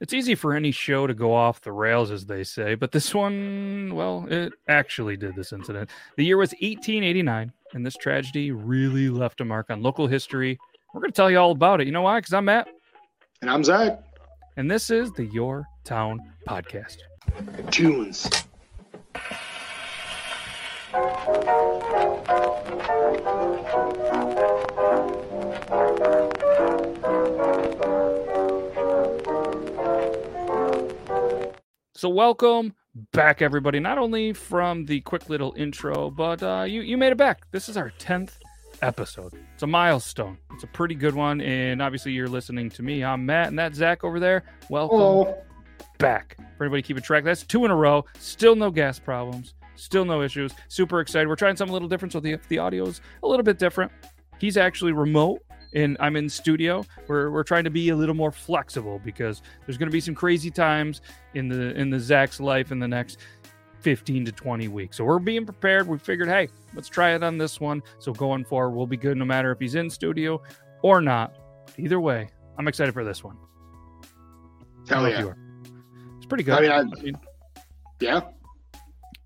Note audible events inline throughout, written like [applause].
It's easy for any show to go off the rails, as they say, but this one, well, it actually did this incident. The year was 1889, and this tragedy really left a mark on local history. We're going to tell you all about it. You know why? Because I'm Matt. And I'm Zac. And this is the Yore Town Podcast. Tunes. So welcome back, everybody. Not only from the quick little intro, but uh, you you made it back. This is our tenth episode. It's a milestone. It's a pretty good one, and obviously you're listening to me. I'm Matt, and that's Zac over there. Welcome Hello. back. For anybody keeping track, that's two in a row. Still no gas problems. Still no issues. Super excited. We're trying something a little different, so the the audio's a little bit different. He's actually remote and I'm in studio. We're, we're trying to be a little more flexible because there's going to be some crazy times in the in the Zac's life in the next 15 to 20 weeks. So we're being prepared. We figured, hey, let's try it on this one. So going forward, we'll be good no matter if he's in studio or not. Either way, I'm excited for this one. Hell yeah. It's pretty good. I mean, I, I mean yeah.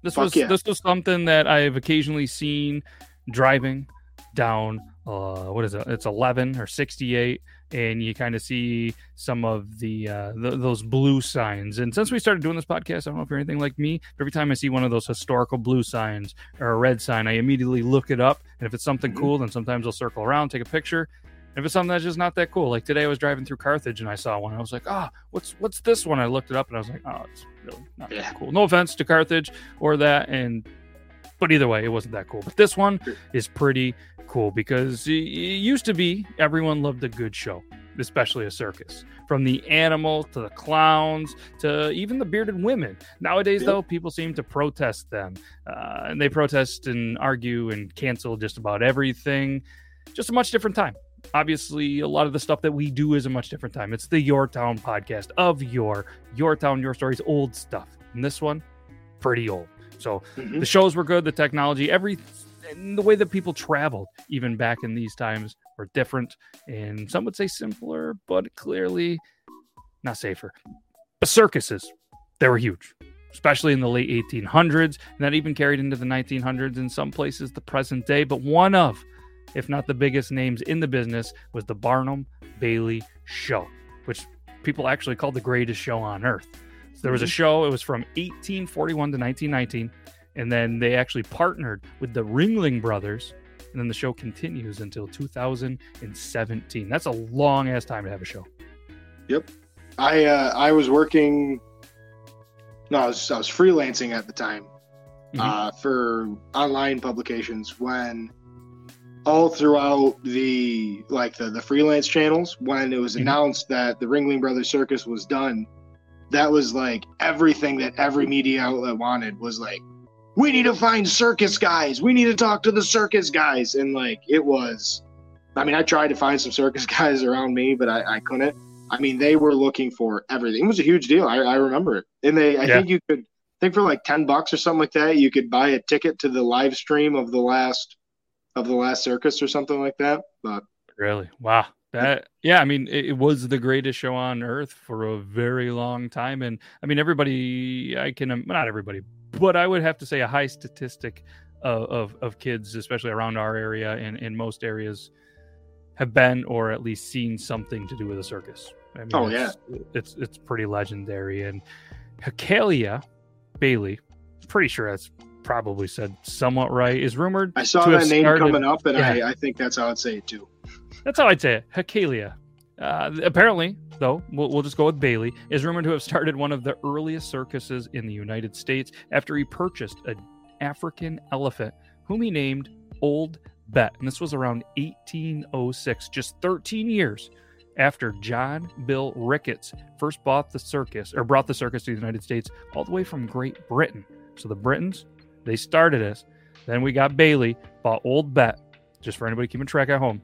This Fuck was yeah. this was something that I have occasionally seen driving down uh what is it? It's 11 or 68 and you kind of see some of the uh th- those blue signs. And since we started doing this podcast i don't know if you're anything like me every time i see one of those historical blue signs or a red sign i immediately look it up. And if it's something Mhm. cool then sometimes i'll circle around take a picture. And if it's something that's just not that cool like today i was driving through carthage and i saw one. I was like ah what's what's this one? I looked it up and i was like oh it's really not Yeah. that cool. No offense to carthage or that and but either way it wasn't that cool but this one is pretty cool because it used to be everyone loved a good show, especially a circus. From the animals to the clowns to even the bearded women. Nowadays, though, people seem to protest them, uh, and they protest and argue and cancel just about everything. Just a much different time. Obviously, a lot of the stuff that we do is a much different time. It's the Yore Town podcast of your Yore Town, Yore Stories, old stuff. And this one, pretty old. So Mhm. the shows were good the technology every and the way that people traveled even back in these times were different and some would say simpler but clearly not safer. But circuses they were huge especially in the late 1800s and that even carried into the 1900s in some places the present day. But one of if not the biggest names in the business was the barnum bailey show which people actually called the greatest show on earth there was a show it was from 1841 to 1919 and then they actually partnered with the Ringling Brothers, and then the show continues until 2017. That's a long ass time to have a show. Yep, I uh, I was working. No, I was I was freelancing at the time Mhm. uh, for online publications when all throughout the like the the freelance channels when it was Mhm. announced that the Ringling Brothers Circus was done, that was like everything that every media outlet wanted was like, we need to find circus guys. We need to talk to the circus guys, and like it was. I mean, I tried to find some circus [laughs] guys around me, but I, I couldn't. I mean, they were looking for everything. It was a huge deal. I, I remember it. And they, I Yeah. think you could, I think for like 10 bucks or something like that, you could buy a ticket to the live stream of the last, of the last circus or something like that. But Really? Wow. That yeah, I mean, it, it was the greatest show on earth for a very long time, and I mean, everybody. I can not everybody, but I would have to say a high statistic of of, of kids, especially around our area and in most areas, have been or at least seen something to do with a circus. I mean, Oh, it's, it's it's pretty legendary. And Hachaliah Bailey, pretty sure that's probably said somewhat right, is rumored. I saw to have that name started- coming up, and yeah. I, I think that's how I'd say it too. That's how I'd say it. Hachaliah. Uh, apparently, though, we'll, we'll just go with Bailey, is rumored to have started one of the earliest circuses in the United States after he purchased an African elephant, whom he named Old Bet. And this was around 1806, just 13 years after John Bill Ricketts first bought the circus or brought the circus to the United States all the way from Great Britain. So the Britons, they started us. Then we got Bailey, bought Old Bet, just for anybody keeping track at home.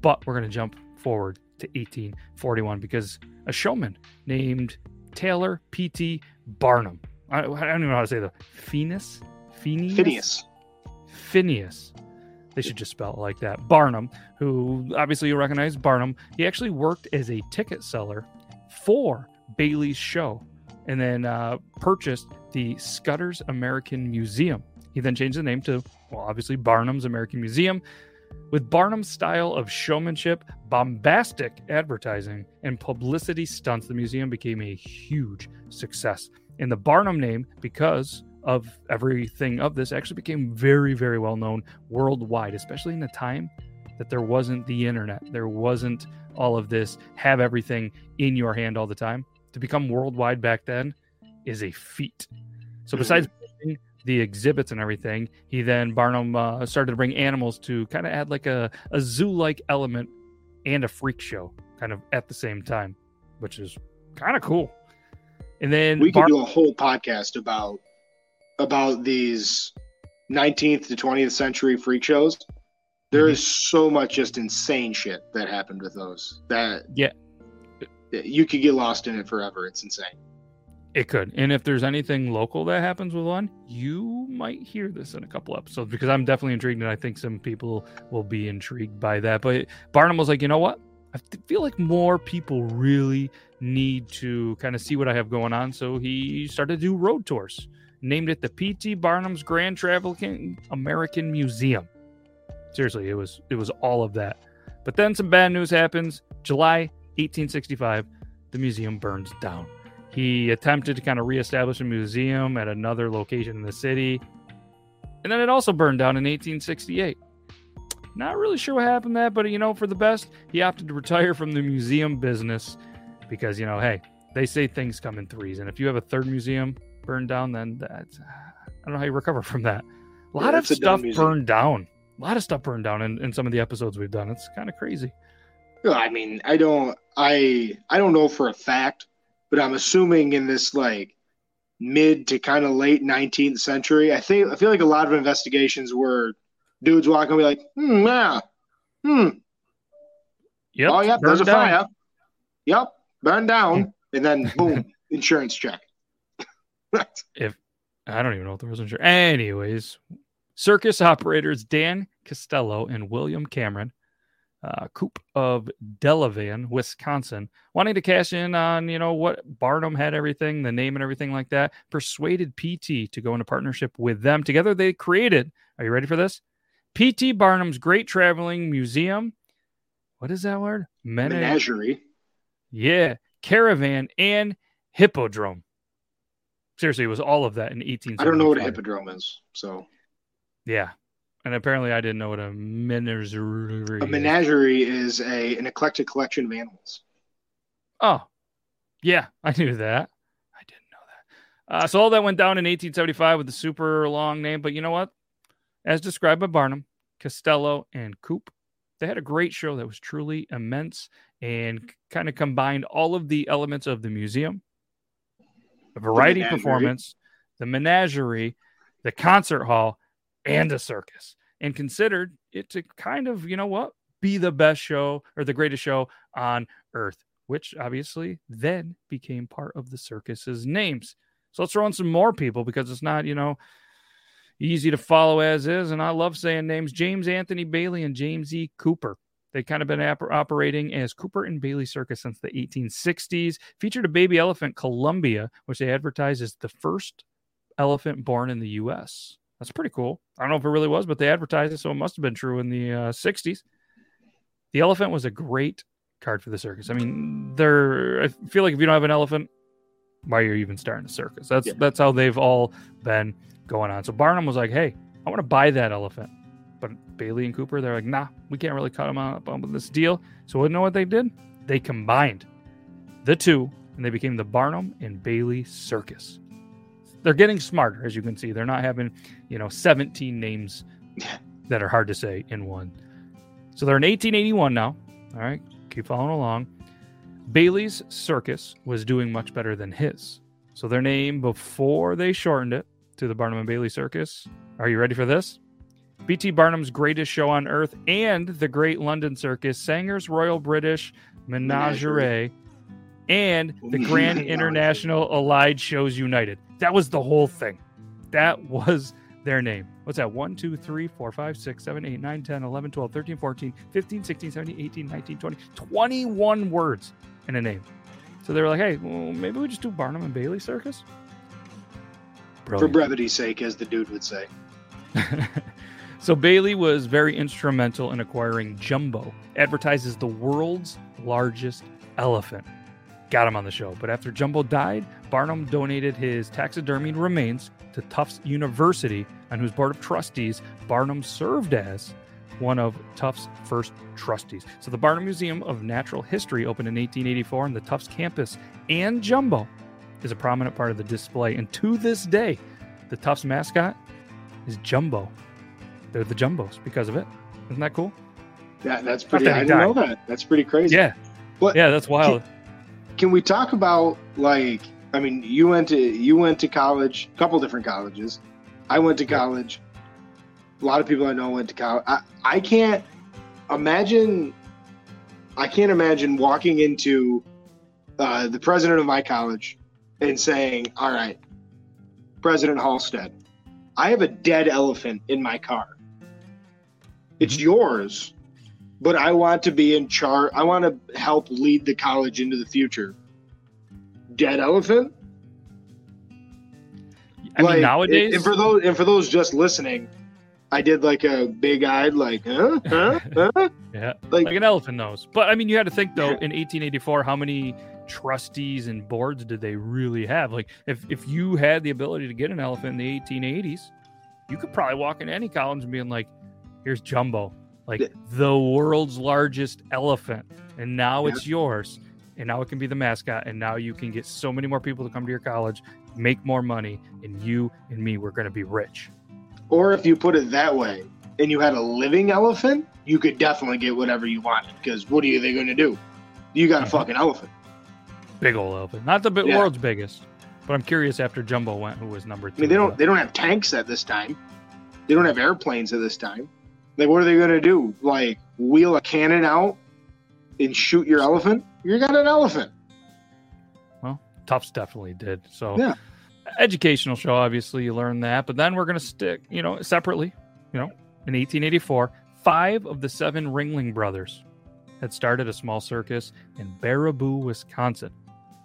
But we're going to jump forward to 1841 because a showman named Taylor P.T. Barnum. I, I don't even know how to say the Phineas? Phineas? Phineas. Phineas. They should just spell it like that. Barnum, who obviously you recognize Barnum, he actually worked as a ticket seller for Bailey's Show and then uh, purchased the Scudder's American Museum. He then changed the name to, well, obviously Barnum's American Museum. With Barnum's style of showmanship, bombastic advertising, and publicity stunts, the museum became a huge success. And the Barnum name, because of everything of this, actually became very, very well known worldwide, especially in the time that there wasn't the internet. There wasn't all of this, have everything in your hand all the time. To become worldwide back then is a feat. So, mm-hmm. besides the exhibits and everything, he then Barnum uh, started to bring animals to kind of add like a, a zoo like element and a freak show kind of at the same time, which is kind of cool. And then we could Bar- do a whole podcast about about these 19th to 20th century freak shows. There mm-hmm. is so much just insane shit that happened with those that yeah you could get lost in it forever. It's insane. It could. And if there's anything local that happens with one, you might hear this in a couple episodes because I'm definitely intrigued and I think some people will be intrigued by that. But Barnum was like, you know what? I feel like more people really need to kind of see what I have going on. So he started to do road tours, named it the P.T. Barnum's Grand Traveling American Museum. Seriously, it was it was all of that. But then some bad news happens. July 1865, the museum burns down. He attempted to kind of reestablish a museum at another location in the city. And then it also burned down in 1868. Not really sure what happened that, but you know, for the best, he opted to retire from the museum business because, you know, hey, they say things come in threes. And if you have a third museum burned down, then that's, I don't know how you recover from that. A lot yeah, of stuff burned down. A lot of stuff burned down in, in some of the episodes we've done. It's kind of crazy. I mean, I don't, I, I don't know for a fact, but I'm assuming in this like mid to kind of late 19th century, I think I feel like a lot of investigations were dudes walking and be like, hmm, yeah, hmm, yep, oh yep, there's a down. fire, yep, burn down, and then [laughs] boom, insurance check. [laughs] if I don't even know if there was insurance. Anyways, circus operators Dan Costello and William Cameron uh, Coup of Delavan, Wisconsin, wanting to cash in on, you know, what Barnum had everything, the name and everything like that, persuaded PT to go into partnership with them. Together, they created, are you ready for this? PT Barnum's Great Traveling Museum. What is that word? Menagerie. Yeah. Caravan and Hippodrome. Seriously, it was all of that in 18. I don't know what a hippodrome is. So, yeah. And apparently, I didn't know what a menagerie. A menagerie is a an eclectic collection of animals. Oh, yeah, I knew that. I didn't know that. Uh, so all that went down in 1875 with the super long name. But you know what? As described by Barnum, Costello, and Coup, they had a great show that was truly immense and kind of combined all of the elements of the museum, a variety performance, the menagerie, the concert hall, and a circus and considered it to kind of, you know what, be the best show or the greatest show on earth, which obviously then became part of the circus's names. So let's throw in some more people because it's not, you know, easy to follow as is. And I love saying names James Anthony Bailey and James E. Cooper. They've kind of been operating as Cooper and Bailey Circus since the 1860s. Featured a baby elephant, Columbia, which they advertised as the first elephant born in the U.S. That's pretty cool. I don't know if it really was, but they advertised it, so it must have been true in the uh, 60s. The elephant was a great card for the circus. I mean, they're. I feel like if you don't have an elephant, why are you even starting a circus? That's yeah. that's how they've all been going on. So Barnum was like, "Hey, I want to buy that elephant," but Bailey and Cooper, they're like, "Nah, we can't really cut them up on this deal." So you know what they did? They combined the two, and they became the Barnum and Bailey Circus they're getting smarter, as you can see. They're not having, you know, 17 names [laughs] that are hard to say in one. So they're in 1881 now. All right, keep following along. Bailey's Circus was doing much better than his. So their name before they shortened it to the Barnum and Bailey Circus. Are you ready for this? P.T. Barnum's greatest show on earth and the Great London Circus, Sanger's Royal British Menagerie, and the Grand [laughs] International Allied Shows United. That was the whole thing. That was their name. What's that? 1, 2, 3, 4, 5, 6, 7, 8, 9, 10, 11, 12, 13, 14, 15, 16, 17, 18, 19, 20. 21 words in a name. So they were like, hey, well, maybe we just do Barnum and Bailey Circus? For Brilliant. brevity's sake, as the dude would say. [laughs] so Bailey was very instrumental in acquiring Jumbo, advertises the world's largest elephant. Got him on the show. But after Jumbo died, Barnum donated his taxidermied remains to Tufts University, on whose board of trustees Barnum served as one of Tufts' first trustees. So the Barnum Museum of Natural History opened in 1884 on the Tufts campus, and Jumbo is a prominent part of the display. And to this day, the Tufts mascot is Jumbo. They're the Jumbos because of it. Isn't that cool? Yeah, that's pretty. that I didn't know that. That's pretty crazy. Yeah. What- Yeah, that's wild. Can we talk about like? I mean, you went to you went to college, a couple different colleges. I went to college. A lot of people I know went to college. I, I can't imagine. I can't imagine walking into uh, the president of my college and saying, "All right, President Halstead, I have a dead elephant in my car. It's Mm-hmm. yours, but I want to be in charge. I want to help lead the college into the future. Dead elephant? I mean, Like, nowadays, and for those and for those just listening, I did like a big eyed like, huh, huh, huh? [laughs] yeah, Like, like an elephant nose. But I mean, you had to think though, in 1884, how many trustees and boards did they really have? Like, if if you had the ability to get an elephant in the 1880s, you could probably walk into any college and being like, "Here's Jumbo, like the world's largest elephant, and now it's yours." And now it can be the mascot, and now you can get so many more people to come to your college, make more money, and you and me, we're going to be rich. or if you put it that way, and you had a living elephant, you could definitely get whatever you wanted. Because what are they going to do? You got a Mhm. fucking elephant. Big old elephant, not the Yeah. world's biggest, but I'm curious after Jumbo went, who was number I mean, they don't they don't have tanks at this time. They don't have airplanes at this time. Like, what are they going to do? Like, wheel a cannon out and shoot your elephant? You got an elephant. Well, Tufts definitely did. So Yeah. educational show, obviously you learn that, but then we're gonna stick, you know, separately, you know, in 1884, five of the seven Ringling brothers had started a small circus in Baraboo, Wisconsin.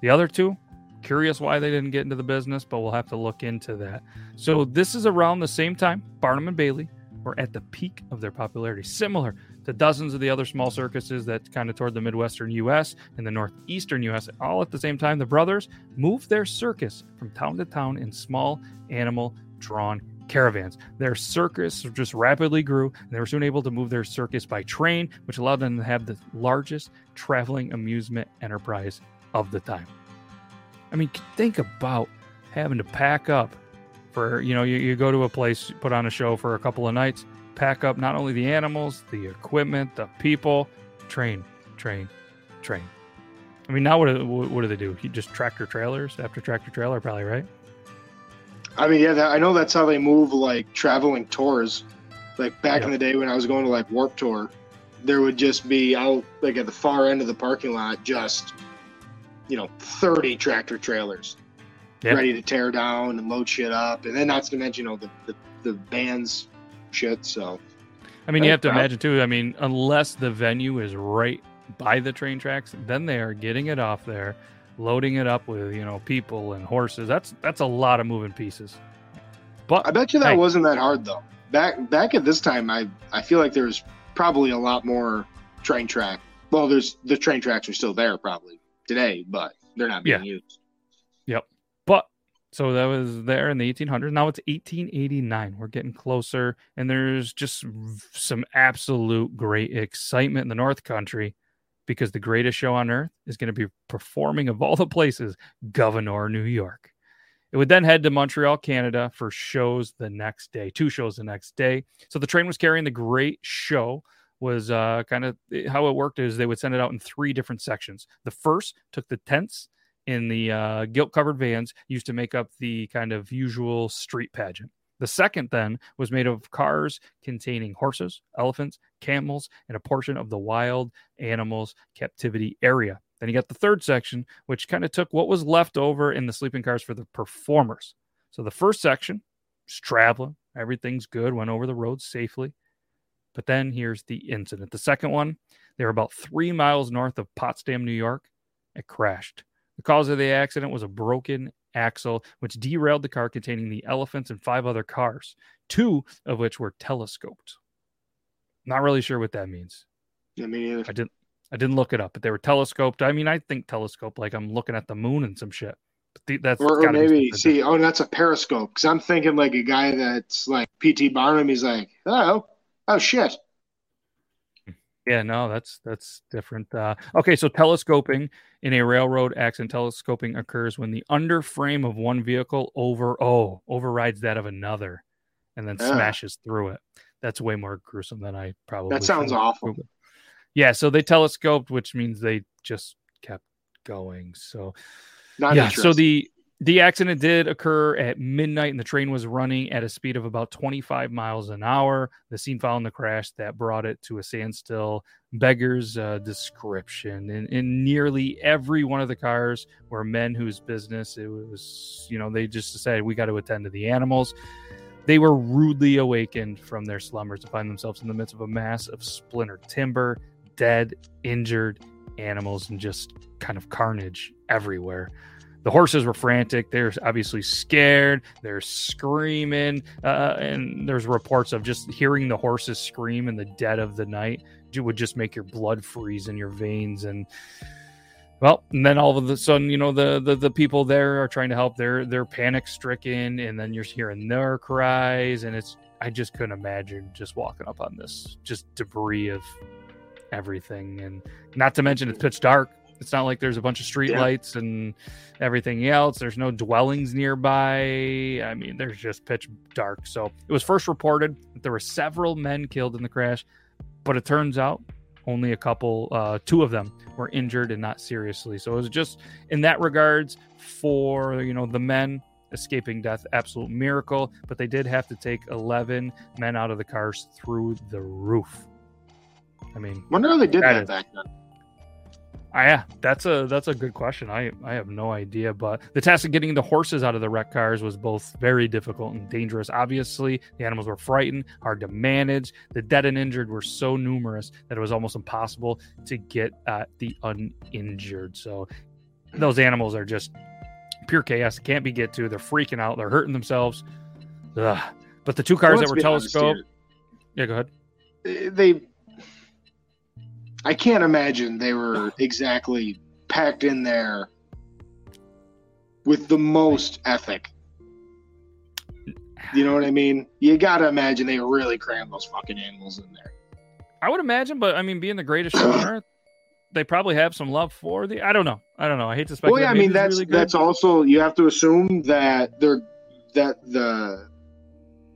The other two, curious why they didn't get into the business, but we'll have to look into that. So this is around the same time Barnum and Bailey were at the peak of their popularity, similar to dozens of the other small circuses that kind of toured the Midwestern U.S. and the Northeastern U.S. All at the same time, the brothers moved their circus from town to town in small animal drawn caravans. Their circus just rapidly grew, and they were soon able to move their circus by train, which allowed them to have the largest traveling amusement enterprise of the time. I mean, think about having to pack up for, you know, you, you go to a place, put on a show for a couple of nights, pack up not only the animals, the equipment, the people, train, train, train. I mean, now what do, what do they do? You just tractor trailers after tractor trailer, probably, right? I mean, yeah, that, I know that's how they move like traveling tours. Like back in the day when I was going to like Warp Tour, there would just be out like at the far end of the parking lot, just you know, thirty tractor trailers Yeah. ready to tear down and load shit up, and then not to mention you know the the, the band's shit. So I mean, you have to well- imagine too. I mean, unless the venue is right by the train tracks, then they are getting it off there, loading it up with you know people and horses. That's that's a lot of moving pieces. But I bet you that Hey. wasn't that hard though. Back back at this time, I I feel like there's probably a lot more train track. Well, there's the train tracks are still there probably today, but they're not being used. So that was there in the 1800s. Now it's 1889. We're getting closer, and there's just some absolute great excitement in the North Country because the greatest show on earth is going to be performing, of all the places, Gouverneur, New York. It would then head to Montreal, Canada for shows the next day, two shows the next day. So the train was carrying the great show was uh, kind of how it worked is they would send it out in three different sections. The first took the tents in the uh, gilt covered vans used to make up the kind of usual street pageant. The second then was made of cars containing horses, elephants, camels, and a portion of the wild animals captivity area. Then you got the third section, which kind of took what was left over in the sleeping cars for the performers. So the first section is traveling, everything's good, went over the road safely. But then here's the incident. The second one, they were about three miles north of Potsdam, New York. It crashed The cause of the accident was a broken axle, which derailed the car containing the elephants and five other cars, two of which were telescoped. Not really sure what that means. Yeah, me neither. I didn't I didn't look it up, but they were telescoped. I mean, I think telescope like I'm looking at the moon and some shit. But that's Or, or maybe see, oh, that's a periscope. Because I'm thinking like a guy that's like PT Barnum. He's like, oh, oh shit. Yeah, no, that's that's different. Uh, okay, so telescoping in a railroad accident, telescoping occurs when the underframe of one vehicle over oh overrides that of another, and then Yeah. smashes through it. That's way more gruesome than I probably. That sounds awful. Yeah, so they telescoped, which means they just kept going. So Not yeah, so the the accident did occur at midnight, and the train was running at a speed of about 25 miles an hour. The scene following the crash that brought it to a standstill beggars uh, description. In, in nearly every one of the cars were men whose business it was, you know, they just decided we got to attend to the animals. They were rudely awakened from their slumbers to find themselves in the midst of a mass of splintered timber, dead, injured animals, and just kind of carnage everywhere the horses were frantic. They're obviously scared. They're screaming. Uh, and there's reports of just hearing the horses scream in the dead of the night it would just make your blood freeze in your veins. And well, and then all of a sudden, you know, the, the, the people there are trying to help. They're, they're panic stricken. And then you're hearing their cries. And it's, I just couldn't imagine just walking up on this, just debris of everything. And not to mention it's pitch dark. It's not like there's a bunch of street Yeah. lights and everything else. There's no dwellings nearby. I mean, there's just pitch dark. So it was first reported that there were several men killed in the crash, but it turns out only a couple, uh, two of them were injured and not seriously. So it was just in that regards for, you know, the men escaping death, absolute miracle. But they did have to take 11 men out of the cars through the roof. I mean, Wonder how they did That that is- back then. Ah, yeah, that's a that's a good question. I I have no idea, but the task of getting the horses out of the wreck cars was both very difficult and dangerous. Obviously, the animals were frightened, hard to manage. The dead and injured were so numerous that it was almost impossible to get at the uninjured. So those animals are just pure chaos. Can't be get to. They're freaking out. They're hurting themselves. Ugh. But the two cars that were telescoped. Yeah, go ahead. They, I can't imagine they were exactly packed in there with the most ethic. You know what I mean? You gotta imagine they really crammed those fucking animals in there. I would imagine, but I mean, being the greatest show on [clears throat] earth, they probably have some love for the. I don't know. I don't know. I hate to speculate. Well, yeah, I mean that's really that's also you have to assume that they're that the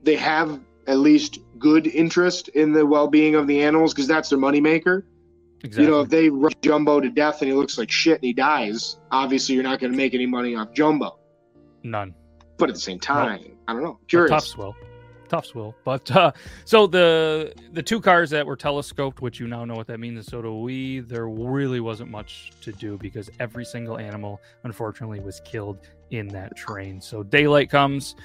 they have at least good interest in the well-being of the animals because that's their moneymaker. Exactly. You know, if they rush Jumbo to death and he looks like shit and he dies, obviously you're not going to make any money off Jumbo. none. But at the same time, I don't know. Curious. Tufts will. Tufts will. But uh, so the the two cars that were telescoped, which you now know what that means, and so do we. There really wasn't much to do because every single animal, unfortunately, was killed in that train. So daylight comes.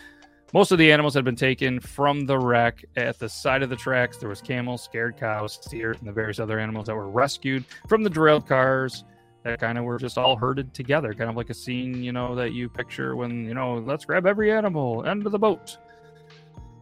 Most of the animals had been taken from the wreck. At the side of the tracks, there was camels, scared cows, steers, and the various other animals that were rescued from the derailed cars. That kind of were just all herded together, kind of like a scene, you know, that you picture when, you know, let's grab every animal, end of the boat.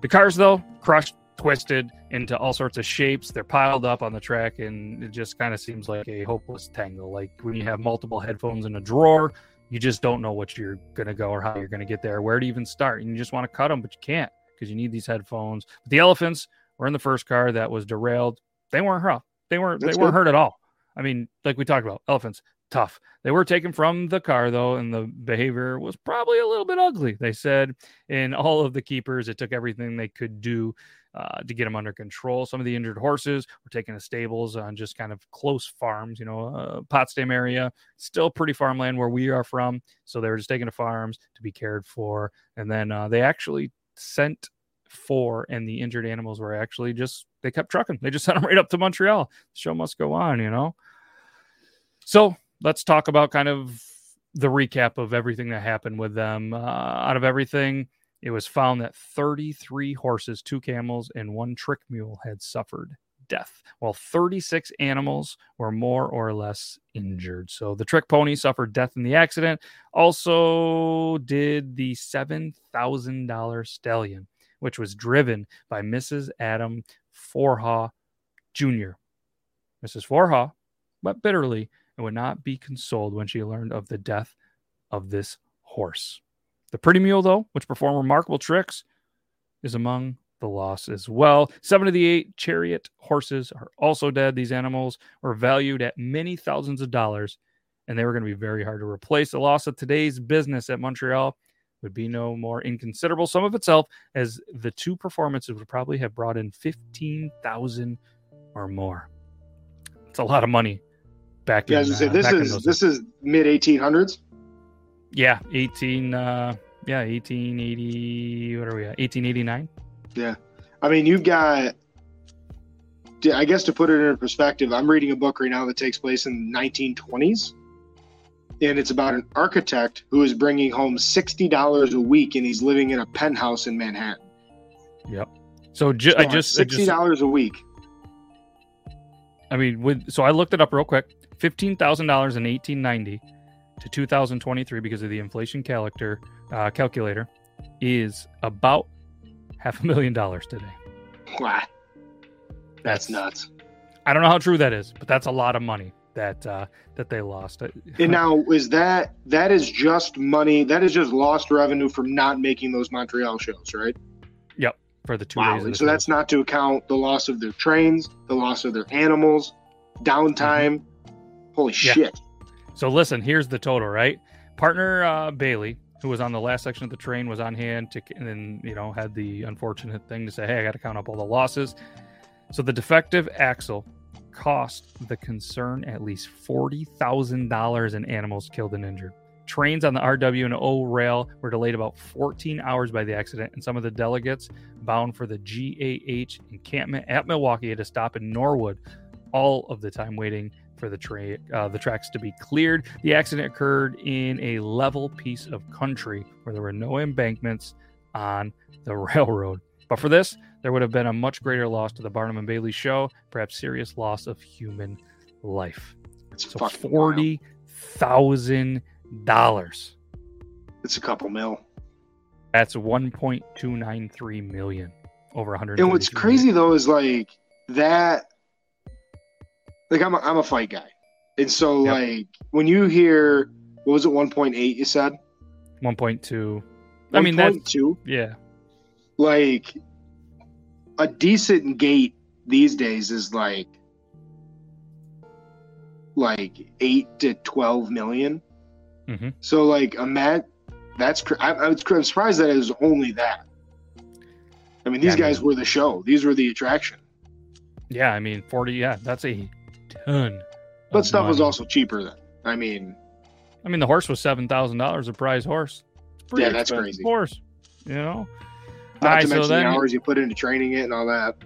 The cars, though, crushed, twisted into all sorts of shapes. They're piled up on the track, and it just kind of seems like a hopeless tangle. Like when you have multiple headphones in a drawer, you just don't know what you're going to go or how you're going to get there, where to even start. And you just want to cut them, but you can't because you need these headphones. But the elephants were in the first car that was derailed. They weren't hurt. They weren't. That's they weren't good. hurt at all. I mean, like we talked about, elephants tough. They were taken from the car though, and the behavior was probably a little bit ugly. They said, and [laughs] all of the keepers, it took everything they could do uh, to get them under control. Some of the injured horses were taken to stables on just kind of close farms, you know, uh, Potsdam area, still pretty farmland where we are from. So they were just taken to farms to be cared for, and then uh, they actually sent four, and the injured animals were actually just they kept trucking. They just [laughs] sent them right up to Montreal. The show must go on, you know. So let's talk about kind of the recap of everything that happened with them. Uh, out of everything, it was found that 33 horses, two camels, and one trick mule had suffered death, while 36 animals were more or less injured. So the trick pony suffered death in the accident. Also, did the $7,000 stallion, which was driven by Mrs. Adam Forepaugh Jr. Mrs. Forepaugh wept bitterly and would not be consoled when she learned of the death of this horse. The pretty mule, though, which performed remarkable tricks, is among the loss as well. Seven of the eight chariot horses are also dead. These animals were valued at many thousands of dollars, and they were going to be very hard to replace. The loss of today's business at Montreal would be no more inconsiderable sum of itself, as the two performances would probably have brought in fifteen thousand or more. It's a lot of money back Yeah, in. I say, uh, this back is this is mid 1800s. Yeah, 18 uh yeah, 1880 what are we at? 1889. Yeah. I mean, you've got. I guess to put it in perspective, I'm reading a book right now that takes place in the 1920s, and it's about an architect who is bringing home sixty dollars a week, and he's living in a penthouse in Manhattan. Yep. So ju- I So, just I sixty just dollars a week. I mean with so I looked it up real quick. $15,000 in 1890 to 2023 because of the inflation calculator uh, calculator is about half a million dollars today. Wow, that's nuts. I don't know how true that is, but that's a lot of money that uh that they lost. [laughs] And now is that that is just money that is just lost revenue from not making those Montreal shows, right? Yep, for the two Wow. days. And so that's not to account the loss of their trains, the loss of their animals, downtime. Holy Yeah. shit. So listen, here's the total, right? Partner uh, Bailey, who was on the last section of the train, was on hand to, and then you know had the unfortunate thing to say, "Hey, I got to count up all the losses." So the defective axle cost the concern at least forty thousand dollars in animals killed and injured. Trains on the RW and O rail were delayed about 14 hours by the accident, and some of the delegates bound for the GAR encampment at Milwaukee had to stop in Norwood all of the time waiting for the tra- uh, the tracks to be cleared. The accident occurred in a level piece of country where there were no embankments on the [laughs] railroad. But for this, there would have been a much greater loss to the Barnum and Bailey show, perhaps serious loss of human life. It's So forty thousand dollars. It's a couple mil. That's one point two nine three million over hundred. And what's crazy though is like that like I'm a, I'm a fight guy. And so Yep. like when you hear what was it 1.8 you said? One point two. I mean, that's two. yeah. like a decent gate these days is like like 8 to 12 million. Mhm. So like a mat that's cr- I, I'm surprised that it was only that. I mean, these Yeah, I guys were the show. These were the attraction. Yeah, I mean, 40, yeah, that's a ton. But of stuff was also cheaper then. I mean, I mean, the horse was $7,000 a prize horse. Pretty Yeah, that's expensive crazy. Horse, you know? not Alright, to so mention then- the hours you put into training it and all that.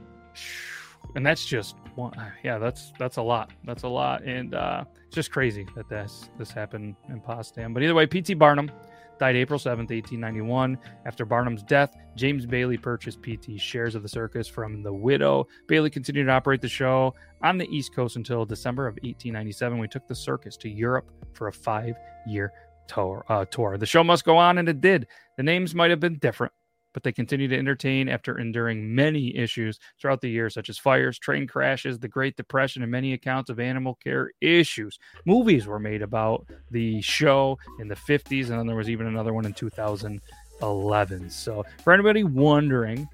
And that's just one, yeah, that's that's a lot. That's a lot. And uh, it's just crazy that this, this happened in Potsdam. But either way, P.T. Barnum died April 7th, 1891. After Barnum's death, James Bailey purchased P.T.'s shares of the circus from the widow. Bailey continued to operate the show on the East Coast until December of 1897. We took the circus to Europe for a five year tour, uh, tour. The show must go on, and it did. The names might have been different, but they continue to entertain after enduring many issues throughout the year, such as fires, train crashes, the Great Depression, and many accounts of animal care issues. Movies were made about the show in the 50s, and then there was even another one in 2011. So, for anybody wondering,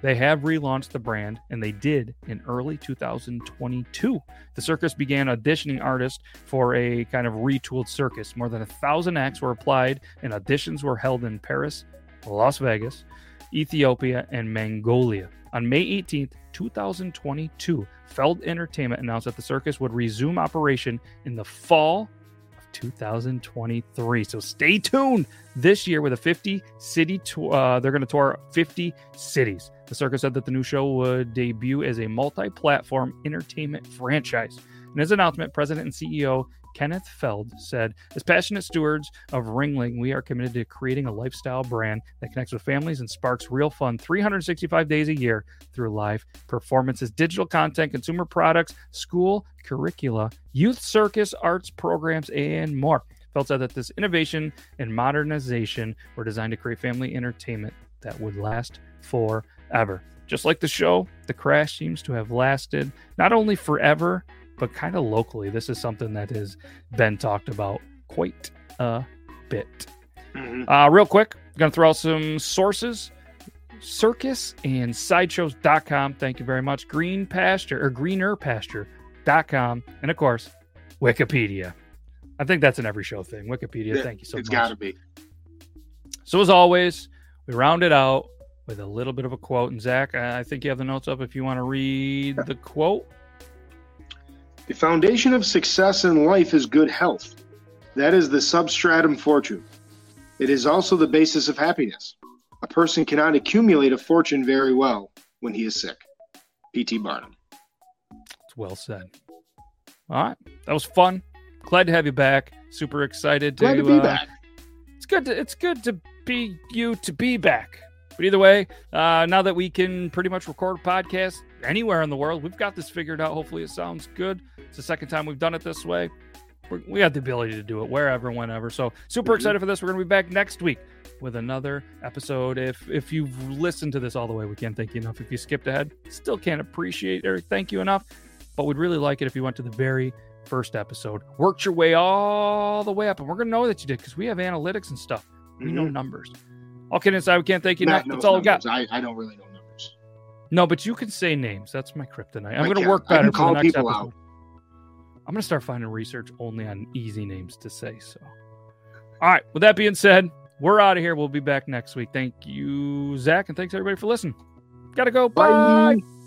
they have relaunched the brand, and they did in early 2022. The circus began auditioning artists for a kind of retooled circus. More than a thousand acts were applied, and auditions were held in Paris, Las Vegas, Ethiopia, and Mongolia. On May 18th, 2022, Feld Entertainment announced that the circus would resume operation in the fall of 2023. So stay tuned this year with a 50 city tour. Uh, they're going to tour 50 cities. The circus said that the new show would debut as a multi platform entertainment franchise. In his announcement, President and CEO Kenneth Feld, said, As passionate stewards of Ringling, we are committed to creating a lifestyle brand that connects with families and sparks real fun 365 days a year through live performances, digital content, consumer products, school curricula, youth circus, arts programs, and more. Feld said that this innovation and modernization were designed to create family entertainment that would last forever. Just like the show, the crash seems to have lasted not only forever, but kind of locally. This is something that has been talked about quite a bit. Mhm. Uh, real quick, going to throw out some sources circus and sideshows.com. Thank you very much. Green pasture or greener pasture.com. And of course, Wikipedia. I think that's an every show thing. Wikipedia. Yeah, Thank you so It's much. It's got to be. So as always, we round it out with a little bit of a quote. And Zac, I think you have the notes up if you want to read the quote. The foundation of success in life is good health. That is the substratum fortune. It is also the basis of happiness. A person cannot accumulate a fortune very well when he is sick. P.T. Barnum. It's well said. All right, that was fun. Glad to have you back. Super excited to, Glad to be uh, back. It's good. To, it's good to be you to be back. But either way, uh, now that we can pretty much record a podcast anywhere in the world, we've got this figured out. Hopefully, it sounds good. It's the second time we've done it this way. We're, we have the ability to do it wherever, whenever. So super Mhm. excited for this. We're going to be back next week with another episode. If if you've listened to this all the way, we can't thank you enough. If you skipped ahead, still can't appreciate or thank you enough. But we'd really like it if you went to the very first episode, worked your way all the way up, and we're going to know that you did because we have analytics and stuff. We know Mhm. numbers. All kidding aside, we can't thank you Matt enough. That's all we got. numbers. I, I don't really know numbers. No, but you can say names. That's my kryptonite. I'm going to work better for the next episode. out. I'm going to start finding research only on easy names to say. So, all right. With that being said, we're out of here. We'll be back next week. Thank you, Zac, and thanks everybody for listening. Gotta go. Bye. Bye.